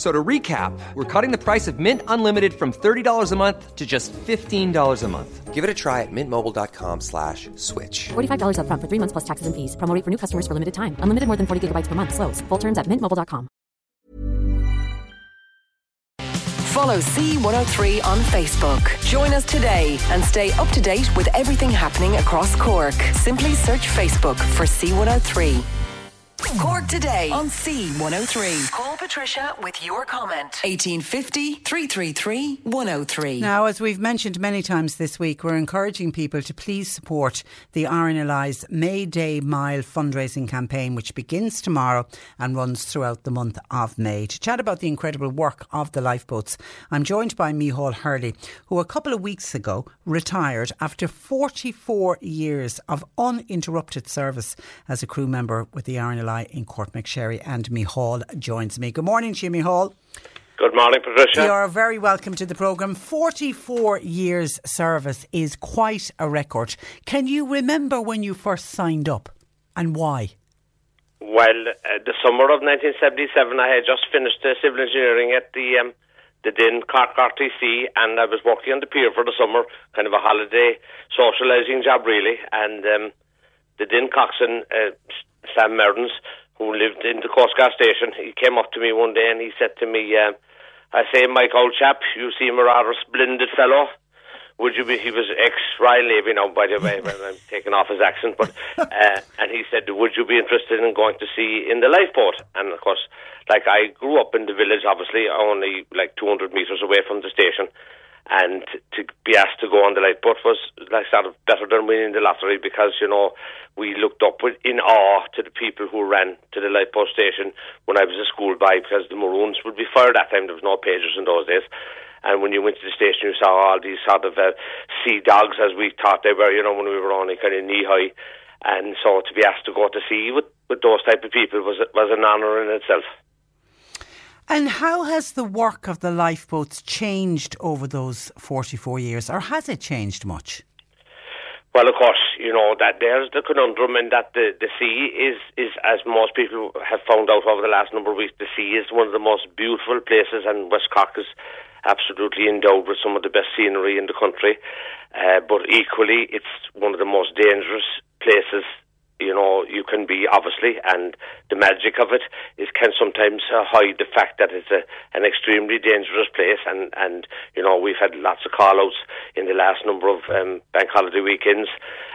F- So to recap, we're cutting the price of Mint Unlimited from $30 a month to just $15 a month. Give it a try at mintmobile.com slash switch. $45 upfront for three months plus taxes and fees. Promo rate for new customers for limited time. Unlimited more than 40 gigabytes per month. Slows. Full terms at mintmobile.com. Follow C103 on Facebook. Join us today and stay up to date with everything happening across Cork. Simply search Facebook for C103. Cork today on C103. Call Patricia with your comment. 1850 333 103. Now, as we've mentioned many times this week, we're encouraging people to please support the RNLI's May Day Mile fundraising campaign, which begins tomorrow and runs throughout the month of May. To chat about the incredible work of the lifeboats, I'm joined by Mícheál Hurley, who a couple of weeks ago retired after 44 years of uninterrupted service as a crew member with the RNLI in Courtmacsherry. And Mícheál joins me. Good morning to you, Mícheál. Good morning, Patricia. You are very welcome to the programme. 44 years service is quite a record. Can you remember when you first signed up and why? Well, uh, the summer of 1977, I had just finished uh, civil engineering at the um, the Din Cork RTC, and I was working on the pier for the summer, kind of a holiday socialising job, really. And um, the Din coxswain, uh, Sam Mertens, who lived in the Coast Guard station, he came up to me one day and he said to me, uh, I say, Mike, old chap, you seem a rather splendid fellow. Would you be? He was ex Royal Navy now, by the way. I'm taking off his accent, but uh, and he said, "Would you be interested in going to sea in the lifeboat?" And of course, like I grew up in the village, obviously, only like 200 meters away from the station, and to be asked to go on the light lifeboat was like sort of better than winning the lottery because you know we looked up with, in awe to the people who ran to the lifeboat station when I was a school boy because the maroons would be fired that time. There was no pagers in those days. And when you went to the station, you saw all these sort of uh, sea dogs, as we thought they were, you know, when we were only kind of knee high. And so to be asked to go to sea with, with those type of people was was an honour in itself. And how has the work of the lifeboats changed over those 44 years, or has it changed much? Well, of course, you know that there's the conundrum, and that the the sea is is as most people have found out over the last number of weeks, the sea is one of the most beautiful places, and West Cork is absolutely endowed with some of the best scenery in the country. Uh, but equally, it's one of the most dangerous places you know you can be obviously and the magic of it is can sometimes hide the fact that it's a, an extremely dangerous place and and you know we've had lots of call outs in the last number of um, bank holiday weekends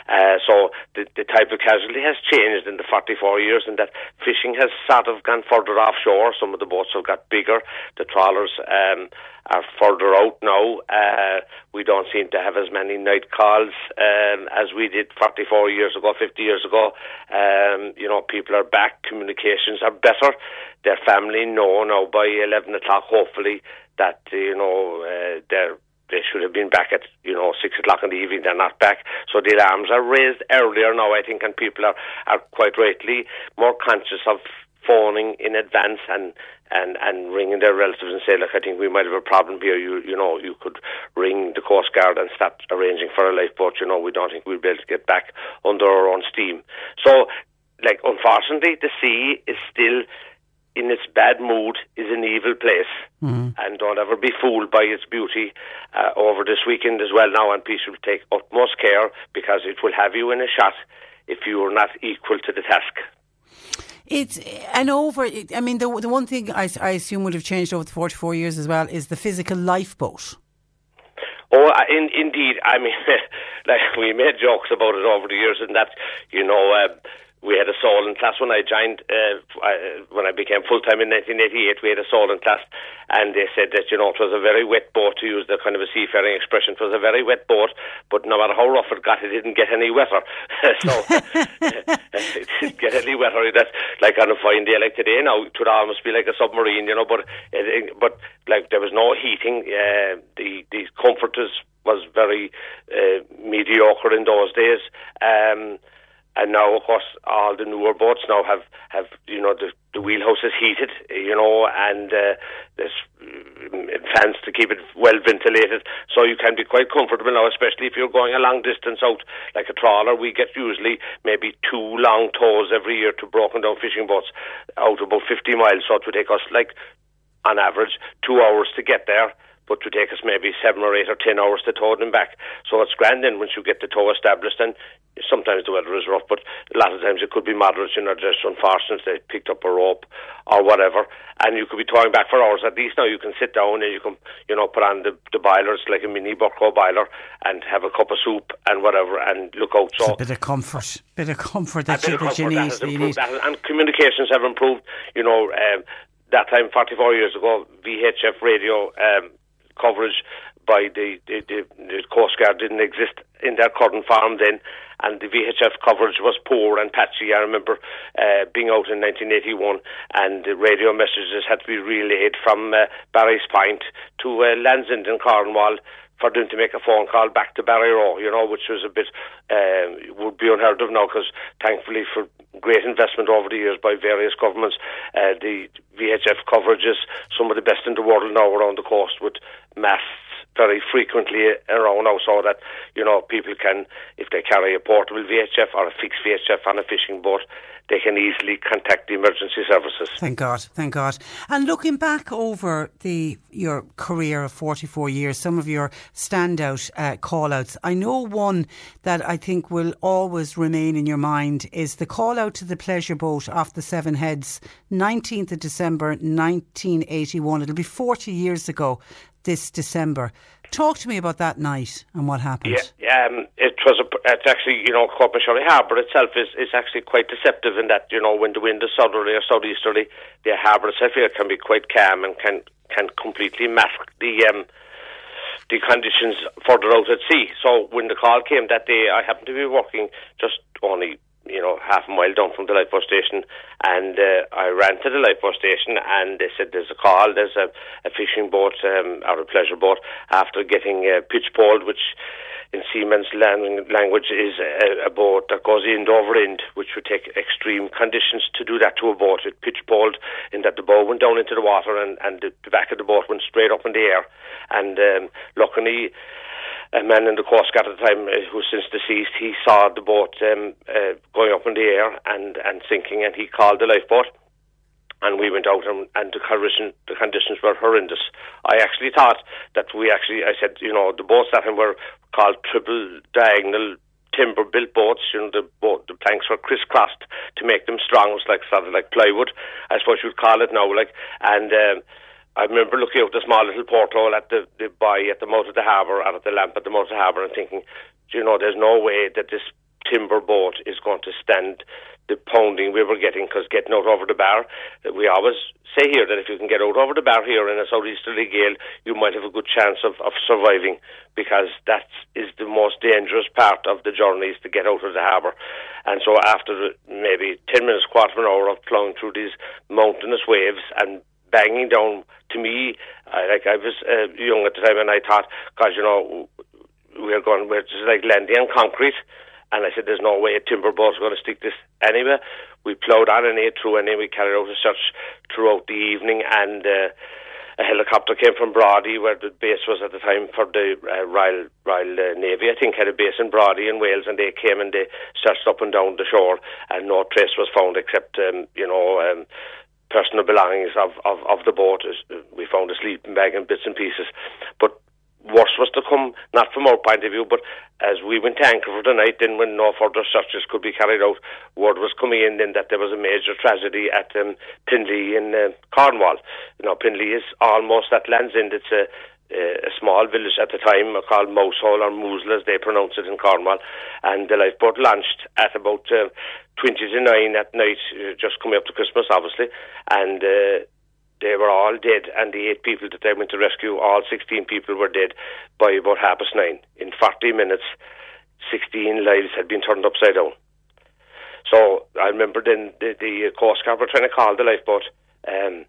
uh, so the, the type of casualty has changed in the 44 years and that fishing has sort of gone further offshore some of the boats have got bigger the trawlers um, are further out now. Uh, we don't seem to have as many night calls um, as we did 44 years ago, 50 years ago. Um, you know, people are back, communications are better. Their family know now by 11 o'clock, hopefully, that, you know, uh, they're they should have been back at you know six o'clock in the evening. They're not back, so the alarms are raised earlier now. I think, and people are are quite rightly more conscious of phoning in advance and and and ringing their relatives and say, look, I think we might have a problem here. You you know, you could ring the Coast Guard and start arranging for a lifeboat. You know, we don't think we'll be able to get back under our own steam. So, like, unfortunately, the sea is still in its bad mood is an evil place, mm-hmm. and don't ever be fooled by its beauty. Uh, over this weekend as well now, and people should take utmost care because it will have you in a shot if you are not equal to the task. It's an over. I mean, the the one thing I, I assume would have changed over the forty four years as well is the physical lifeboat. Oh, in, indeed. I mean, like we made jokes about it over the years, and that you know. Uh, we had a Solent class when I joined, uh, when I became full time in 1988. We had a Solent class, and they said that you know it was a very wet boat to use the kind of a seafaring expression. It was a very wet boat, but no matter how rough it got, it didn't get any wetter. so it didn't get any wetter. That's like on a fine day like today. Now it would almost be like a submarine, you know. But but like there was no heating. Uh, the the comforters was very uh, mediocre in those days. Um, and now, of course, all the newer boats now have, have you know, the, the wheelhouse is heated, you know, and uh, there's mm, fans to keep it well ventilated. So you can be quite comfortable now, especially if you're going a long distance out, like a trawler. We get usually maybe two long tows every year to broken down fishing boats out about 50 miles. So it would take us, like, on average, two hours to get there but to take us maybe seven or eight or ten hours to tow them back. So it's grand then once you get the tow established and sometimes the weather is rough, but a lot of times it could be moderate, you know, just unfortunate they picked up a rope or whatever. And you could be towing back for hours. At least now you can sit down and you can, you know, put on the, the boilers like a mini Burco boiler and have a cup of soup and whatever and look out. So it's a bit of comfort, bit of comfort that, you, that you need. That you need. and communications have improved, you know, um, that time 44 years ago, VHF radio um, coverage by the, the, the, the Coast Guard didn't exist in their current form then, and the VHF coverage was poor and patchy. I remember uh, being out in 1981, and the radio messages had to be relayed from uh, Barry's Point to uh, Land's End in Cornwall for them to make a phone call back to Barryroe, you know, which was a bit, uh, would be unheard of now because thankfully for great investment over the years by various governments, uh, the VHF coverage is some of the best in the world now around the coast with masts very frequently around now so that, you know, people can, if they carry a portable VHF or a fixed VHF on a fishing boat, they can easily contact the emergency services. Thank God, thank God. And looking back over the your career of 44 years, some of your standout uh, call outs, I know one that I think will always remain in your mind is the call out to the pleasure boat off the Seven Heads, 19th of December 1981. It'll be 40 years ago this December. Talk to me about that night and what happened. Yeah, um, it was a, it's actually you know Courtmacsherry Harbour itself is, is actually quite deceptive in that you know when the wind is southerly or southeasterly, the harbour itself here can be quite calm and can can completely mask the um, the conditions further out at sea. So when the call came that day, I happened to be working just only you know, half a mile down from the lifeboat station. And uh, I ran to the lifeboat station and they said there's a call, there's a, a fishing boat um, or a pleasure boat after getting uh, pitch poled, which in seaman's language is a, a, boat that goes end over end, which would take extreme conditions to do that to a boat. It pitch poled in that the bow went down into the water and, and the back of the boat went straight up in the air. And um, luckily, a man in the Coast Guard at the time, uh, who's since deceased, he saw the boat um, uh, going up in the air and, and sinking, and he called the lifeboat. And we went out, and, and the, condition, the conditions were horrendous. I actually thought that we actually, I said, you know, the boats that were called triple diagonal timber built boats. You know, the boat, the planks were crisscrossed to make them strong. It was like sort of like plywood, I suppose you'd call it now. Like, and um, I remember looking out the small little porthole at the, the at the mouth of the harbour and at the lamp at the mouth of the harbour and thinking, you know, there's no way that this timber boat is going to stand the pounding we were getting because getting out over the bar, we always say here that if you can get out over the bar here in a southeasterly gale, you might have a good chance of, of surviving because that is the most dangerous part of the journey is to get out of the harbour. And so after maybe 10 minutes, quarter of an hour of plowing through these mountainous waves and banging down to me. I, like I was uh, young at the time, and I thought, God, you know, we're going, we're just like landing on concrete. And I said, there's no way a timber boat's going to stick this anywhere. We ploughed on and ate through, and then we carried out a search throughout the evening, and uh, a helicopter came from Brawdy, where the base was at the time for the uh, Royal Royal uh, Navy. I think had a base in Brawdy in Wales, and they came and they searched up and down the shore, and no trace was found except um, you know um, personal belongings of, of, of the boat. We found a sleeping bag and bits and pieces. But worse was to come, not from our point of view, but as we went to anchor for the night, then when no further searches could be carried out, word was coming in then that there was a major tragedy at um, Penlee in uh, Cornwall. You know, Penlee is almost at Land's End. It's a uh, a small village at the time called Mousehole or Mousel as they pronounce it in Cornwall, and the lifeboat launched at about uh, 20 to 9 at night, uh, just coming up to Christmas obviously, and uh, they were all dead, and the eight people that they went to rescue, all 16 people were dead by about half past nine. In 40 minutes, 16 lives had been turned upside down. So I remember then the, the Coast Guard were trying to call the lifeboat. Um,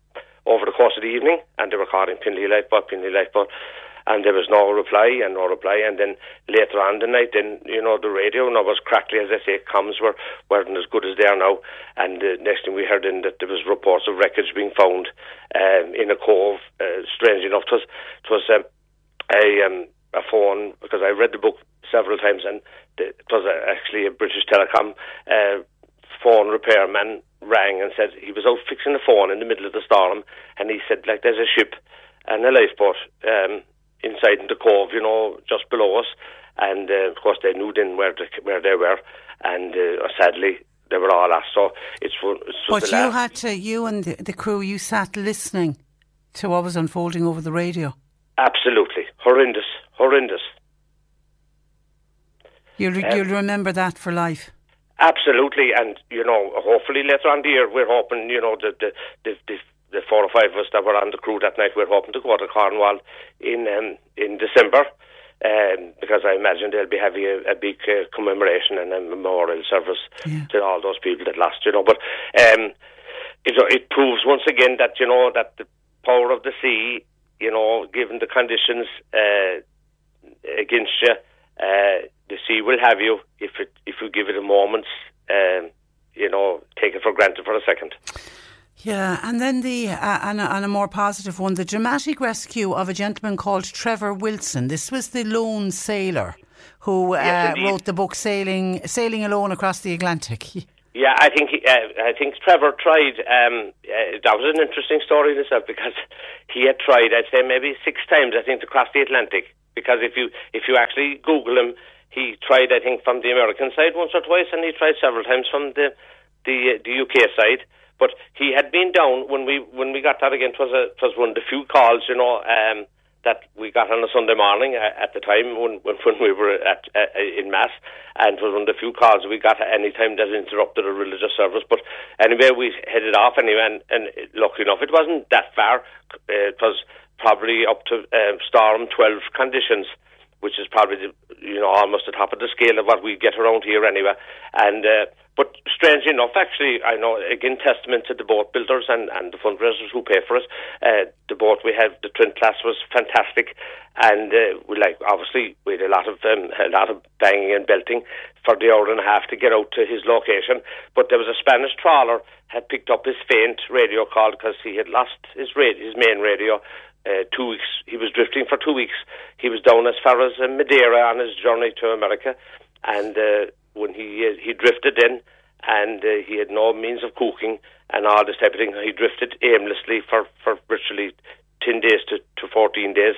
over the course of the evening, and they were calling Penlee Lifeboat, Penlee Lifeboat, and there was no reply and no reply. And then later on the night, then you know the radio now was crackly, as I say, comms were weren't as good as they are now. And the next thing we heard in that there was reports of wreckage being found um, in a cove. Uh, strange enough, it was it was um, a um, a phone because I read the book several times, and it was a, actually a British Telecom. Uh, phone repairman rang and said he was out fixing the phone in the middle of the storm, and he said like there's a ship and a lifeboat um, inside in the cove, you know, just below us, and uh, of course they knew then where the, where they were, and uh, sadly they were all lost. So it's, it's but you had to, you and the, the crew, you sat listening to what was unfolding over the radio. Absolutely horrendous, horrendous. You'll, um, you'll remember that for life. Absolutely, and you know, hopefully later on the year, we're hoping, you know, the the the, the, the four or five of us that were on the crew that night, we're hoping to go to Cornwall in um, in December. Um, because I imagine they'll be having a, a big uh, commemoration and a memorial service yeah. to all those people that lost, you know. But um, it, it proves once again that you know that the power of the sea, you know, given the conditions uh, against you, uh, the sea will have you if it if you give it a moment. Um, you know, take it for granted for a second. Yeah, and then the uh, and, a, and, a, more positive one, the dramatic rescue of a gentleman called Trevor Wilson. This was the lone sailor who uh, yes, wrote the book "Sailing Sailing Alone Across the Atlantic." Yeah, I think he, uh, I think Trevor tried. Um, uh, that was an interesting story in itself because he had tried. I'd say maybe six times. I think to cross the Atlantic. Because if you if you actually Google him, he tried, I think, from the American side once or twice, and he tried several times from the the, the UK side. But he had been down when we when we got that again. It was a it was one of the few calls, you know, um, that we got on a Sunday morning uh, at the time when when, we were at uh, in mass, and it was one of the few calls we got at any time that interrupted a religious service. But anyway, we headed off anyway, and, and lucky enough, it wasn't that far. Uh, it was probably up to uh, storm twelve conditions which is probably you know almost the top of the scale of what we get around here anyway. And uh, but strangely enough, actually, I know again testament to the boat builders and, and the fundraisers who pay for it. Uh, the boat we had, the Trent class, was fantastic, and uh, we like obviously we had a lot of um, a lot of banging and belting for the hour and a half to get out to his location. But there was a Spanish trawler had picked up his faint radio call because he had lost his radio, his main radio uh, two weeks. He was drifting for two weeks. He was down as far as uh, Madeira on his journey to America, and uh, when he uh, he drifted in, and uh, he had no means of cooking and all this type of thing. He drifted aimlessly for for virtually ten days to, to fourteen days.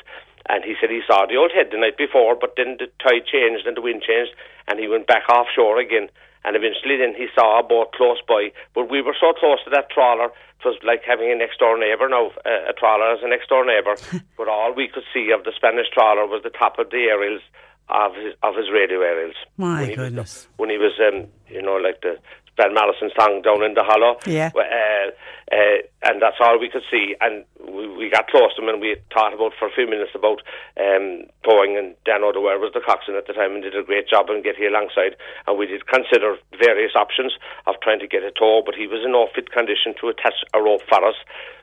And he said he saw the old head the night before, but then the tide changed and the wind changed, and he went back offshore again. And eventually, then he saw a boat close by. But we were so close to that trawler it was like having a next door neighbour now, uh, a trawler as a next door neighbour. but all we could see of the Spanish trawler was the top of the aerials of his, of his radio aerials. My when goodness. Was, when he was, um, you know, like the Ben Madison song down in the hollow. Yeah. Uh, uh, and that's all we could see. And we, we got close to him and we talked about for a few minutes about um, towing. And Dan O'Dwyer was the coxswain at the time and did a great job and get here alongside. And we did consider various options of trying to get a tow, but he was in no fit condition to attach a rope for us.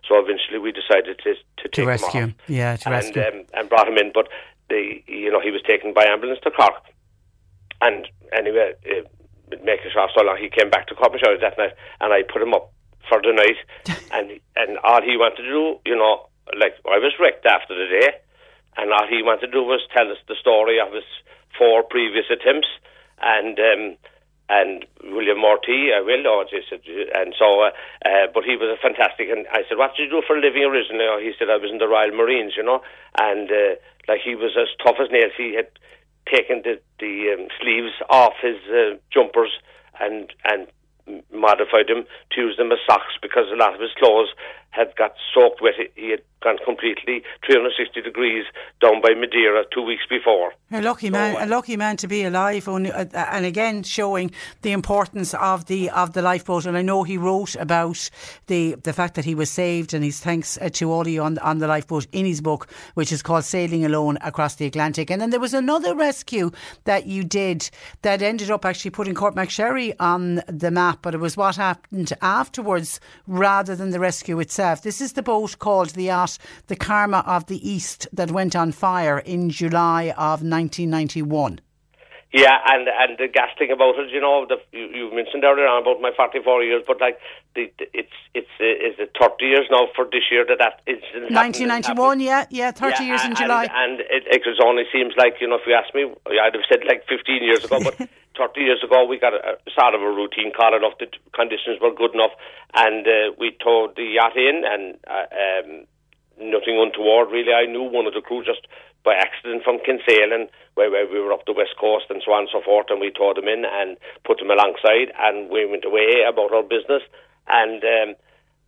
So eventually we decided to, to, to rescue. him off. Yeah, to and, rescue. Um, and brought him in. But the, you know, he was taken by ambulance to Cork. And anyway, uh, make it short so long, he came back to Courtmacsherry that night, and I put him up for the night, and and all he wanted to do, you know, like I was wrecked after the day, and all he wanted to do was tell us the story of his four previous attempts, and. um and William Morty, I will, or just, and so, uh, uh, but he was a fantastic, and I said, what did you do for a living originally? Oh, he said, I was in the Royal Marines, you know, and, uh, like, he was as tough as nails. He had taken the, the um, sleeves off his uh, jumpers and and modified them to use them as socks because a lot of his clothes had got soaked wet. He had gone completely 360 degrees down by Madeira two weeks before. A lucky man, a lucky man to be alive, uh, and again showing the importance of the of the lifeboat. And I know he wrote about the the fact that he was saved, and his thanks uh, to all of you on on the lifeboat in his book, which is called "Sailing Alone Across the Atlantic." And then there was another rescue that you did that ended up actually putting Courtmacsherry on the map, but it was what happened afterwards rather than the rescue itself. This is the boat called the yacht, the Karma of the East, that went on fire in July of 1991. Yeah, and and the gas thing about it, you know, the, you, you mentioned earlier on about my 44 years, but like the, the it's it's uh, is it 30 years now for this year that that incident 1991, yeah, yeah, 30 yeah, years in and, July. And it, it only seems like you know, if you ask me, I'd have said like 15 years ago, but 30 years ago we got a, a sort of a routine call enough. The conditions were good enough, and uh, we towed the yacht in, and uh, um, nothing untoward really. I knew one of the crew just by accident from Kinsale and where, where we were up the west coast and so on and so forth and we towed them in and put them alongside and we went away about our business and um,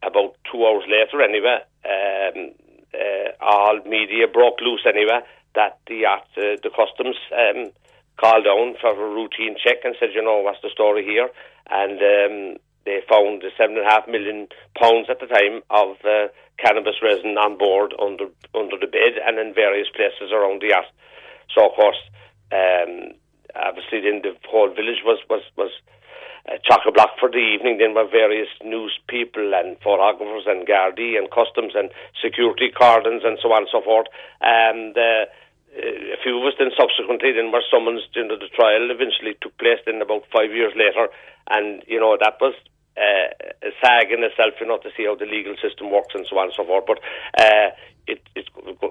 about two hours later anyway um, uh, all media broke loose anyway that the uh, the customs um, called down for a routine check and said you know what's the story here and um, they found the seven and a half million pounds at the time of uh, cannabis resin on board under under the bed and in various places around the yacht. So of course, um, obviously, then the whole village was was was chock a block for the evening. Then were various news people and photographers and Gardaí and customs and security cordons and so on and so forth. And uh, a few of us then subsequently then were summoned into the trial. Eventually took place then about five years later, and you know that was uh, a sag in itself, you know, to see how the legal system works and so on and so forth. But uh, it, it,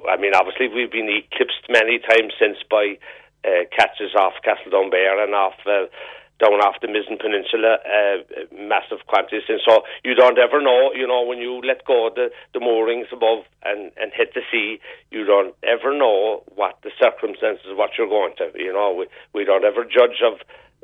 I mean, obviously we've been eclipsed many times since by uh, catches off Castletownbere and off. Uh, down off the Mizen Peninsula, uh, massive quantities. And so you don't ever know, you know, when you let go the, the moorings above and, and hit the sea, you don't ever know what the circumstances, what you're going to. You know, we, we don't ever judge of,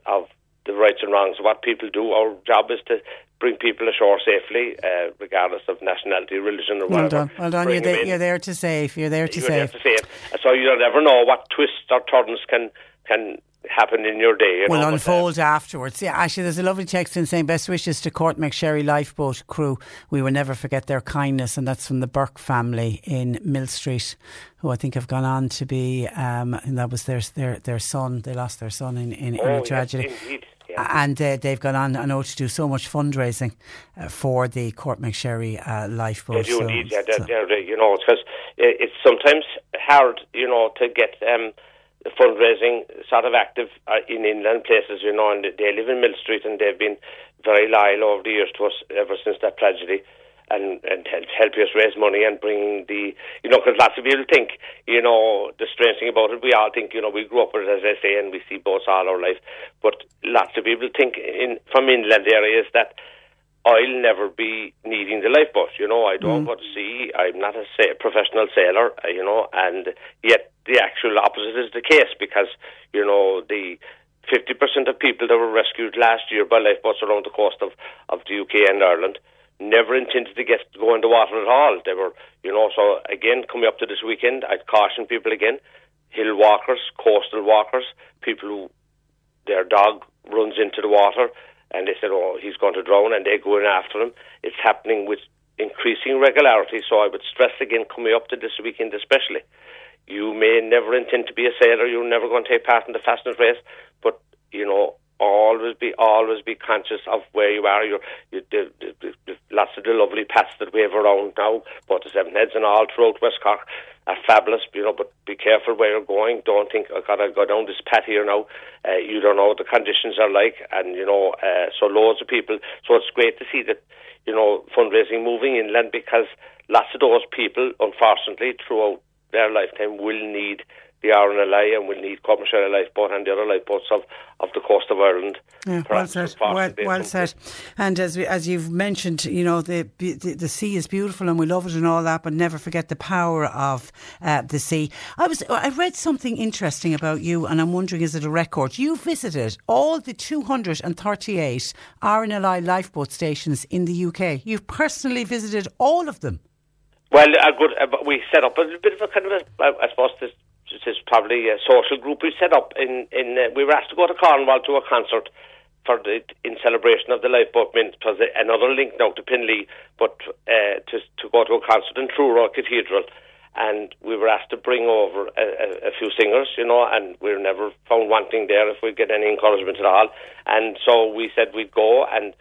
of the rights and wrongs of what people do. Our job is to bring people ashore safely, uh, regardless of nationality, religion, or well whatever. Done. Well done. You're there, you're there, to save. You're there to you're save. There to save. So you don't ever know what twists or turns can can happen in your day. You will unfold uh, afterwards. Yeah, actually, there's a lovely text in saying best wishes to Courtmacsherry lifeboat crew. We will never forget their kindness, and that's from the Burke family in Mill Street, who I think have gone on to be, um, and that was their their their son. They lost their son in in, oh, in a tragedy. Yes, and uh, they've gone on, I know, to do so much fundraising uh, for the Courtmacsherry uh, lifeboat. They do so, indeed, yeah. so. They're, they're, you know, because it's sometimes hard, you know, to get um, fundraising sort of active uh, in inland places, you know, and they live in Mill Street and they've been very loyal over the years to us ever since that tragedy and and help, help us raise money and bring the you know because lots of people think you know the strange thing about it we all think you know we grew up with it as I say and we see boats all our life but lots of people think in from inland areas that I'll never be needing the lifeboat. You know, I don't mm. go to sea. I'm not a sa- professional sailor. You know, and yet the actual opposite is the case because you know the 50% of people that were rescued last year by lifeboats around the coast of, of the UK and Ireland never intended to get go in the water at all. They were, you know, so again, coming up to this weekend, I'd caution people again, hill walkers, coastal walkers, people who their dog runs into the water and they said, oh, he's going to drown, and they go in after him. It's happening with increasing regularity, so I would stress again, coming up to this weekend especially, you may never intend to be a sailor, you're never going to take part in the Fastnet race, but, you know, always be always be conscious of where you are. You're, you, the, lots of the lovely paths that we have around now, both the Seven Heads and all throughout West Cork, are fabulous. You know, but be careful where you're going. Don't think I've gotta go down this path here now. Uh, you don't know what the conditions are like, and you know, uh, so loads of people. So it's great to see that you know fundraising moving inland because lots of those people, unfortunately, throughout their lifetime, will need the RNLI and we'll need commercial lifeboat and the other lifeboats of, of the coast of Ireland. Yeah, well said. Well, well said. And as we, as you've mentioned, you know the, the, the sea is beautiful and we love it and all that, but never forget the power of uh, the sea. I was I read something interesting about you, and I'm wondering is it a record? You visited all the 238 RNLI lifeboat stations in the UK. You've personally visited all of them. Well, a good. Uh, we set up a bit of a kind of a, I suppose this is probably a social group we set up in in. Uh, we were asked to go to Cornwall to a concert for the in celebration of the lifeboat mint. Was another link now to Penlee, but uh, to to go to a concert in Truro Cathedral, and we were asked to bring over a, a, a few singers, you know, and we were never found wanting there if we get any encouragement at all. And so we said we'd go, and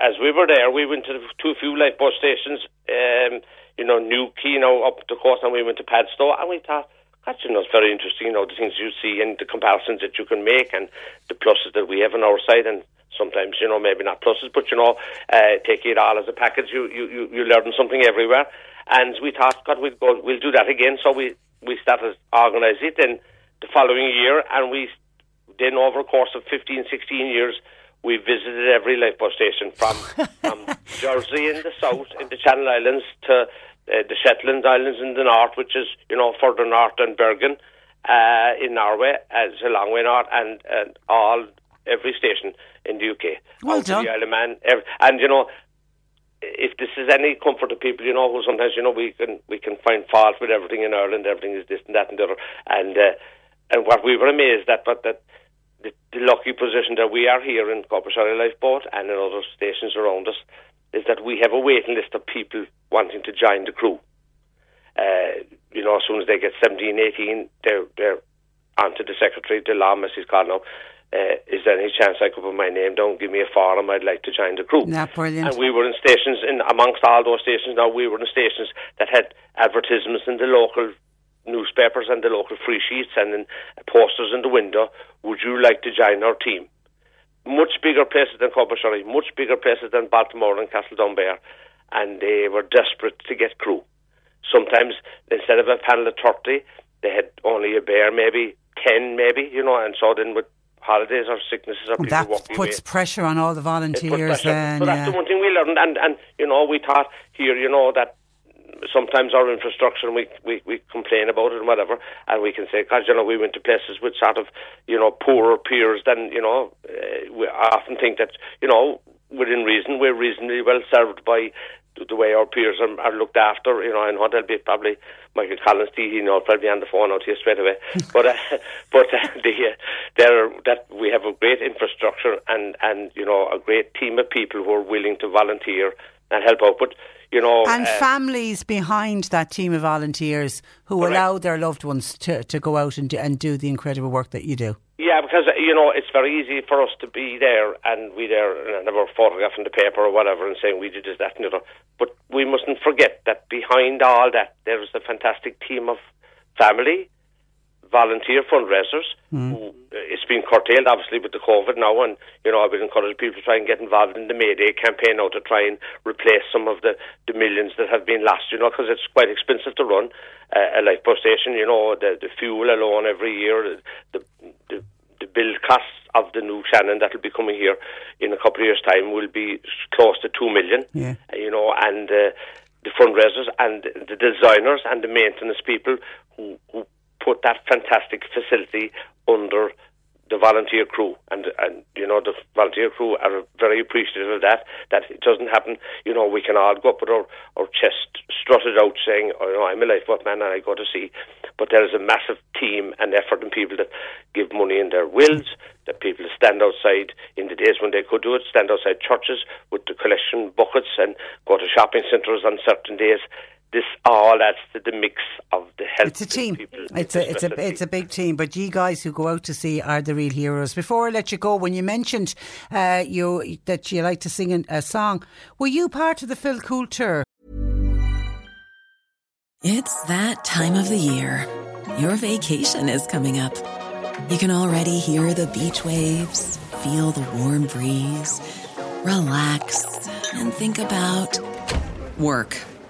as we were there, we went to, to a few lifeboat stations. Um, you know, Newquay, you know, up the coast, and we went to Padstow, and we thought that's you know it's very interesting. You know the things you see and the comparisons that you can make and the pluses that we have on our side and sometimes you know maybe not pluses, but you know uh, take it all as a package. You you you, you learn something everywhere. And we thought, God, we'll go, we'll do that again. So we we started organise it in the following year, and we then over a course of 15, 16 years. We visited every lifeboat station from, from Jersey in the south, in the Channel Islands, to uh, the Shetland Islands in the north, which is you know further north than Bergen uh, in Norway, it's a long way north, and, and all every station in the UK. Well done. The Isle of Man, every, and you know. If this is any comfort to people, you know, who sometimes you know we can we can find fault with everything in Ireland, everything is this and that and the other, and uh, and what we were amazed at, but that the, lucky position that we are here in Corporate Lifeboat and in other stations around us is that we have a waiting list of people wanting to join the crew. Uh, you know, as soon as they get 17, 18, they're, they're onto the secretary, the law, called now. Uh, is there any chance I could put my name down, give me a form, I'd like to join the crew. Yeah, brilliant. And we were in stations, in amongst all those stations now, we were in stations that had advertisements in the local newspapers and the local free sheets and in posters in the window. Would you like to join our team? much bigger places than Courtmacsherry, much bigger places than Baltimore and Castletownbere, and they were desperate to get crew. Sometimes instead of a panel of thirty, they had only a bear, maybe ten, maybe you know, and so then with holidays or sicknesses or people that walking puts away, pressure on all the volunteers. Then, but yeah. that's the one thing we learned, and and you know we thought here, you know that sometimes our infrastructure and we, we, we complain about it and whatever, and we can say, because, you know, we went to places with sort of, you know, poorer peers than, you know, uh, we often think that, you know, within reason, we're reasonably well served by the way our peers are, are looked after, you know, and what they'll be probably Michael Collins, he you know, probably on the phone out here straight away. but uh, but uh, the, uh, there that we have a great infrastructure and and you know a great team of people who are willing to volunteer and help out. But you know, and uh, families behind that team of volunteers who Correct. allow their loved ones to, to go out and do, and do the incredible work that you do. Yeah, because you know it's very easy for us to be there and we there and have our photograph in the paper or whatever and saying we did this, that, and the other. But we mustn't forget that behind all that there is a fantastic team of family, volunteer fundraisers. Who, uh, it's been curtailed, obviously, with the COVID now, and you know I would encourage people to try and get involved in the Mayday campaign now to try and replace some of the, the millions that have been lost. You know, because it's quite expensive to run uh, a lifeboat station. You know, the the fuel alone every year, the the the build costs of the new Shannon that will be coming here in a couple of years' time will be close to two million. Yeah. Uh, You know, and uh, the fundraisers and the designers and the maintenance people who, who put that fantastic facility under the volunteer crew, and and you know the volunteer crew are very appreciative of that. That it doesn't happen. You know, we can all go up with our, our chest strutted out, saying, "Oh, know, I'm a lifeboat man and I go to sea." But there is a massive team and effort and people that give money in their wills. That people stand outside in the days when they could do it, stand outside churches with the collection buckets and go to shopping centres on certain days. This all adds to the mix of the health. It's a team. People It's a it's a it's a big team. But you guys who go out to sea are the real heroes. Before I let you go, when you mentioned uh, you that you like to sing a song, were you part of the Phil Coulter? It's that time of the year. Your vacation is coming up. You can already hear the beach waves, feel the warm breeze, relax, and think about work.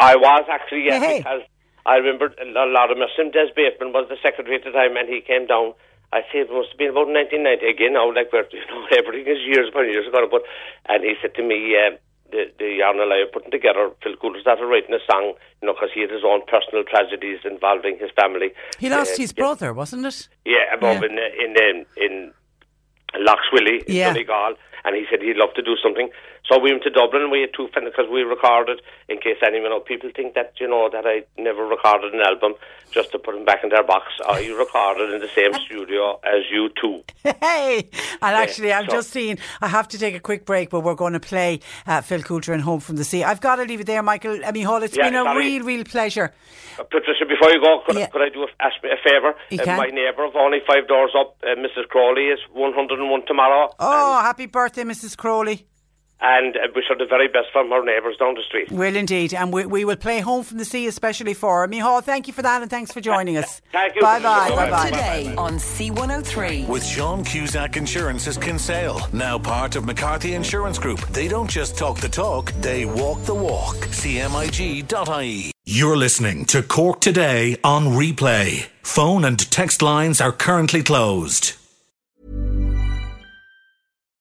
I was actually, yes, Hey, hey. because I remember a lot of Muslim. Des Bateman was the secretary at the time, and he came down. I say it must have been about 1990 again. Now, like we're, you know, everything is years upon years ago. But and he said to me, uh, the the Yarn and I are putting together. Phil Gould started writing a song, you know, because he had his own personal tragedies involving his family. He lost Uh, his yeah. brother, wasn't it? Yeah, above Yeah. in in in, in Lough Swilly, in Yeah. Donegal, and he said he'd love to do something. So we went to Dublin. We had two because we recorded. In case anyone, know, people think that you know that I never recorded an album just to put them back in their box. I recorded in the same studio as you two. Hey, and actually, I've so- just seen. I have to take a quick break, but we're going to play uh, Phil Coulter and Home from the Sea. I've got to leave it there, Michael. I mean, Hall, it's Yeah, been a sorry. real, real pleasure. Uh, Patricia, before you go, could, Yeah. could I do a, ask me a favour? Uh, my neighbour, only five doors up, uh, Mrs. Crowley, is 101 tomorrow. Oh, happy birthday, Mrs. Crowley. And uh, wish her the very best from her neighbours down the street. Will indeed, and we, we will play Home from the Sea especially for her. Mícheál, thank you for that, and thanks for joining us. Thank you. Bye bye. Bye-bye. Bye bye. Today on C103. With Sean Cusack Insurance's Kinsale, now part of McCarthy Insurance Group. They don't just talk the talk, they walk the walk. CMIG.ie. You're listening to Cork Today on replay. Phone and text lines are currently closed.